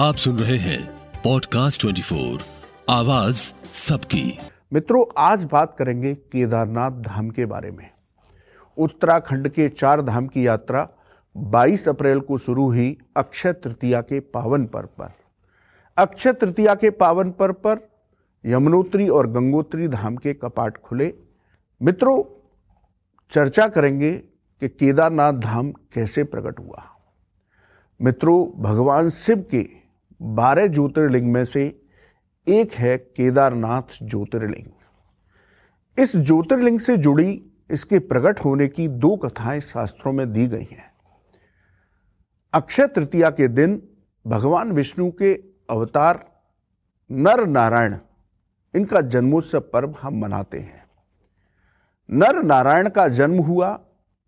आप सुन रहे हैं पॉडकास्ट 24 आवाज़ सबकी। मित्रों, आज बात करेंगे केदारनाथ धाम के बारे में। उत्तराखंड के चार धाम की यात्रा 22 अप्रैल को शुरू हुई अक्षय तृतीया के पावन पर्व पर। अक्षय तृतीया के पावन पर्व पर यमुनोत्री और गंगोत्री धाम के कपाट खुले। मित्रों, चर्चा करेंगे कि केदारनाथ धाम कैसे प्रकट हुआ। मित्रों, भगवान शिव के बारह ज्योतिर्लिंग में से एक है केदारनाथ ज्योतिर्लिंग। इस ज्योतिर्लिंग से जुड़ी इसके प्रकट होने की दो कथाएँ शास्त्रों में दी गई हैं। अक्षय तृतीया के दिन भगवान विष्णु के अवतार नर नारायण इनका जन्मोत्सव पर्व हम मनाते हैं। नर नारायण का जन्म हुआ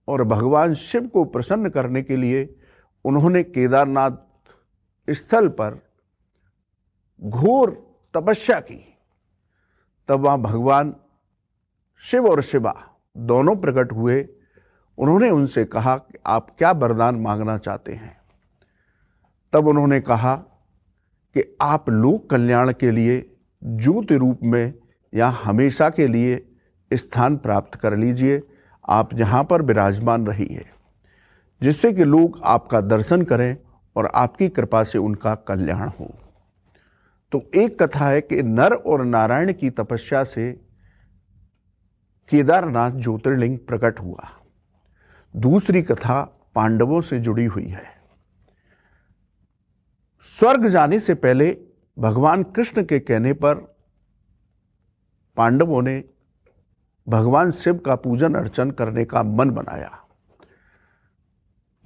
और भगवान शिव को प्रसन्न करने के लिए उन्होंने केदारनाथ स्थल पर घोर तपस्या की। तब वहाँ भगवान शिव और शिवा दोनों प्रकट हुए। उन्होंने उनसे कहा कि आप क्या वरदान मांगना चाहते हैं? तब उन्होंने कहा कि आप लोक कल्याण के लिए ज्योति रूप में या हमेशा के लिए स्थान प्राप्त कर लीजिए। आप यहाँ पर विराजमान रहिए, जिससे कि लोग आपका दर्शन करें और आपकी कृपा से उनका कल्याण हो। तो एक कथा है कि नर और नारायण की तपस्या से केदारनाथ ज्योतिर्लिंग प्रकट हुआ। दूसरी कथा पांडवों से जुड़ी हुई है। स्वर्ग जाने से पहले भगवान कृष्ण के कहने पर पांडवों ने भगवान शिव का पूजन अर्चन करने का मन बनाया।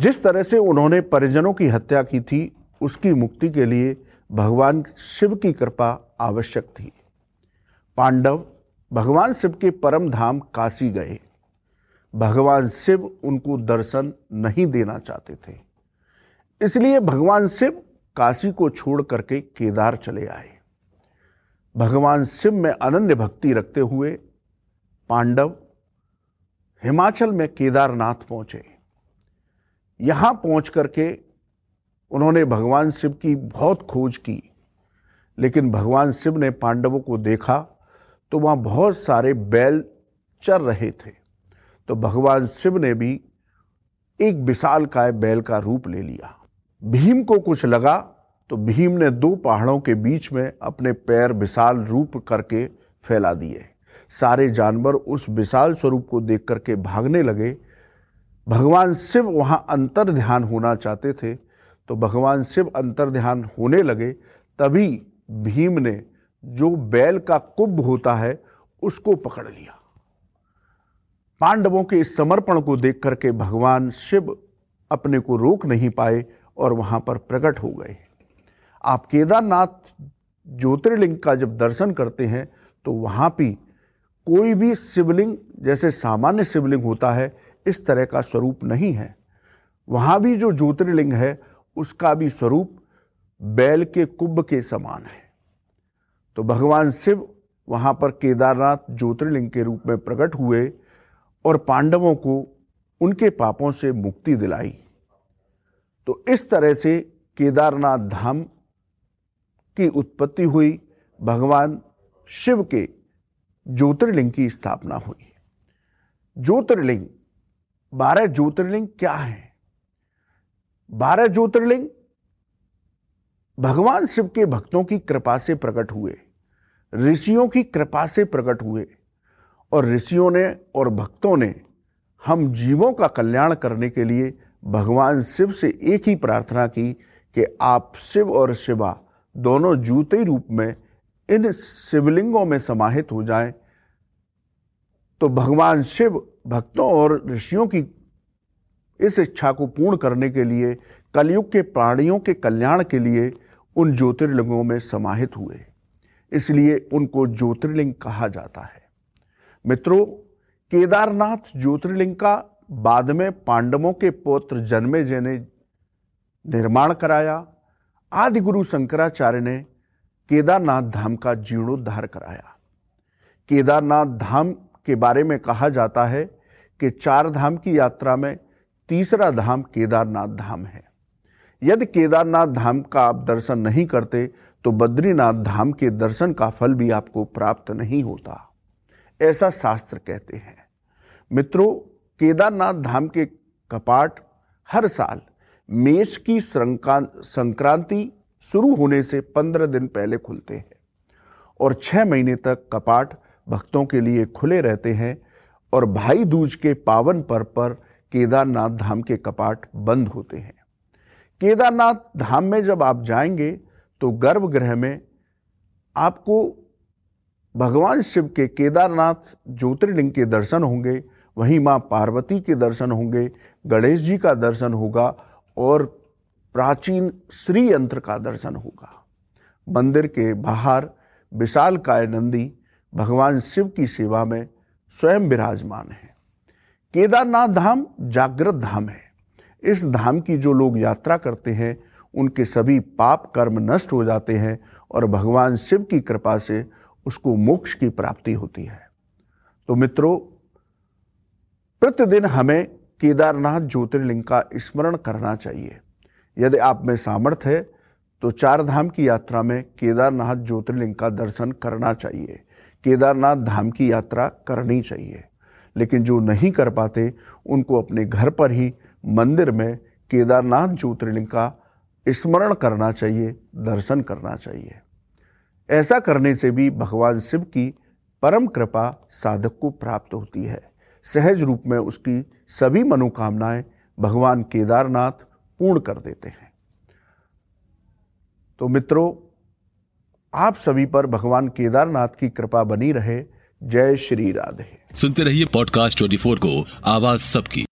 जिस तरह से उन्होंने परिजनों की हत्या की थी, उसकी मुक्ति के लिए भगवान शिव की कृपा आवश्यक थी। पांडव भगवान शिव के परम धाम काशी गए। भगवान शिव उनको दर्शन नहीं देना चाहते थे। इसलिए भगवान शिव काशी को छोड़ करके केदार चले आए। भगवान शिव में अनन्य भक्ति रखते हुए पांडव हिमाचल में केदारनाथ पहुँचे। यहाँ पहुँच करके उन्होंने भगवान शिव की बहुत खोज की, लेकिन भगवान शिव ने पांडवों को देखा तो वहाँ बहुत सारे बैल चर रहे थे। तो भगवान शिव ने भी एक विशाल काय बैल का रूप ले लिया। भीम को कुछ लगा तो भीम ने दो पहाड़ों के बीच में अपने पैर विशाल रूप करके फैला दिए। सारे जानवर उस विशाल स्वरूप को देख करके भागने लगे भगवान शिव वहाँ अंतर ध्यान होना चाहते थे तो भगवान शिव अंतर ध्यान होने लगे, तभी भीम ने जो बैल का कुंभ होता है, उसको पकड़ लिया। पांडवों के इस समर्पण को देख करके भगवान शिव अपने को रोक नहीं पाए और वहाँ पर प्रकट हो गए। आप केदारनाथ ज्योतिर्लिंग का जब दर्शन करते हैं तो वहाँ भी कोई भी शिवलिंग, जैसे सामान्य शिवलिंग होता है इस तरह का स्वरूप नहीं है। वहाँ भी जो ज्योतिर्लिंग है, उसका भी स्वरूप बैल के कुंभ के समान है। तो भगवान शिव वहाँ पर केदारनाथ ज्योतिर्लिंग के रूप में प्रकट हुए और पांडवों को उनके पापों से मुक्ति दिलाई। तो इस तरह से केदारनाथ धाम की उत्पत्ति हुई, भगवान शिव के ज्योतिर्लिंग की स्थापना हुई। ज्योतिर्लिंग बारह ज्योतिर्लिंग क्या है? बारह ज्योतिर्लिंग भगवान शिव के भक्तों की कृपा से प्रकट हुए, ऋषियों की कृपा से प्रकट हुए, और ऋषियों ने और भक्तों ने हम जीवों का कल्याण करने के लिए भगवान शिव से एक ही प्रार्थना की कि आप शिव और शिवा दोनों जूते रूप में इन शिवलिंगों में समाहित हो जाएँ। तो भगवान शिव भक्तों और ऋषियों की इस इच्छा को पूर्ण करने के लिए, कलयुग के प्राणियों के कल्याण के लिए उन ज्योतिर्लिंगों में समाहित हुए। इसलिए उनको ज्योतिर्लिंग कहा जाता है। मित्रों, केदारनाथ ज्योतिर्लिंग का बाद में पांडवों के पुत्र जन्मे ने निर्माण कराया। आदि गुरु शंकराचार्य ने केदारनाथ धाम का जीर्णोद्धार कराया। केदारनाथ धाम के बारे में कहा जाता है कि चार धाम की यात्रा में तीसरा धाम केदारनाथ धाम है। यदि केदारनाथ धाम का आप दर्शन नहीं करते तो बद्रीनाथ धाम के दर्शन का फल भी आपको प्राप्त नहीं होता। ऐसा शास्त्र कहते हैं। मित्रों, केदारनाथ धाम के कपाट हर साल मेष की संक्रांति शुरू होने से पंद्रह दिन पहले खुलते हैं और छह महीने तक कपाट भक्तों के लिए खुले रहते हैं और भाई दूज के पावन पर्व पर केदारनाथ धाम के कपाट बंद होते हैं। केदारनाथ धाम में जब आप जाएँगे तो गर्भगृह में आपको भगवान शिव के केदारनाथ ज्योतिर्लिंग के दर्शन होंगे, वहीं माँ पार्वती के दर्शन होंगे, गणेश जी का दर्शन होगा और प्राचीन श्री यंत्र का दर्शन होगा। मंदिर के बाहर विशाल काय नंदी भगवान शिव की सेवा में स्वयं विराजमान है। केदारनाथ धाम जागृत धाम है। इस धाम की जो लोग यात्रा करते हैं, उनके सभी पाप कर्म नष्ट हो जाते हैं और भगवान शिव की कृपा से उसको मोक्ष की प्राप्ति होती है। तो मित्रों, प्रतिदिन हमें केदारनाथ ज्योतिर्लिंग का स्मरण करना चाहिए। यदि आप में सामर्थ्य है तो चार धाम की यात्रा में केदारनाथ ज्योतिर्लिंग का दर्शन करना चाहिए। केदारनाथ धाम की यात्रा करनी चाहिए। लेकिन जो नहीं कर पाते, उनको अपने घर पर ही मंदिर में केदारनाथ ज्योतिर्लिंग का स्मरण करना चाहिए, दर्शन करना चाहिए। ऐसा करने से भी भगवान शिव की परम कृपा साधक को प्राप्त होती है। सहज रूप में उसकी सभी मनोकामनाएँ भगवान केदारनाथ पूर्ण कर देते हैं। तो मित्रों आप सभी पर भगवान केदारनाथ की कृपा बनी रहे। जय श्री राधे। सुनते रहिए पॉडकास्ट 24 को। आवाज़ सबकी।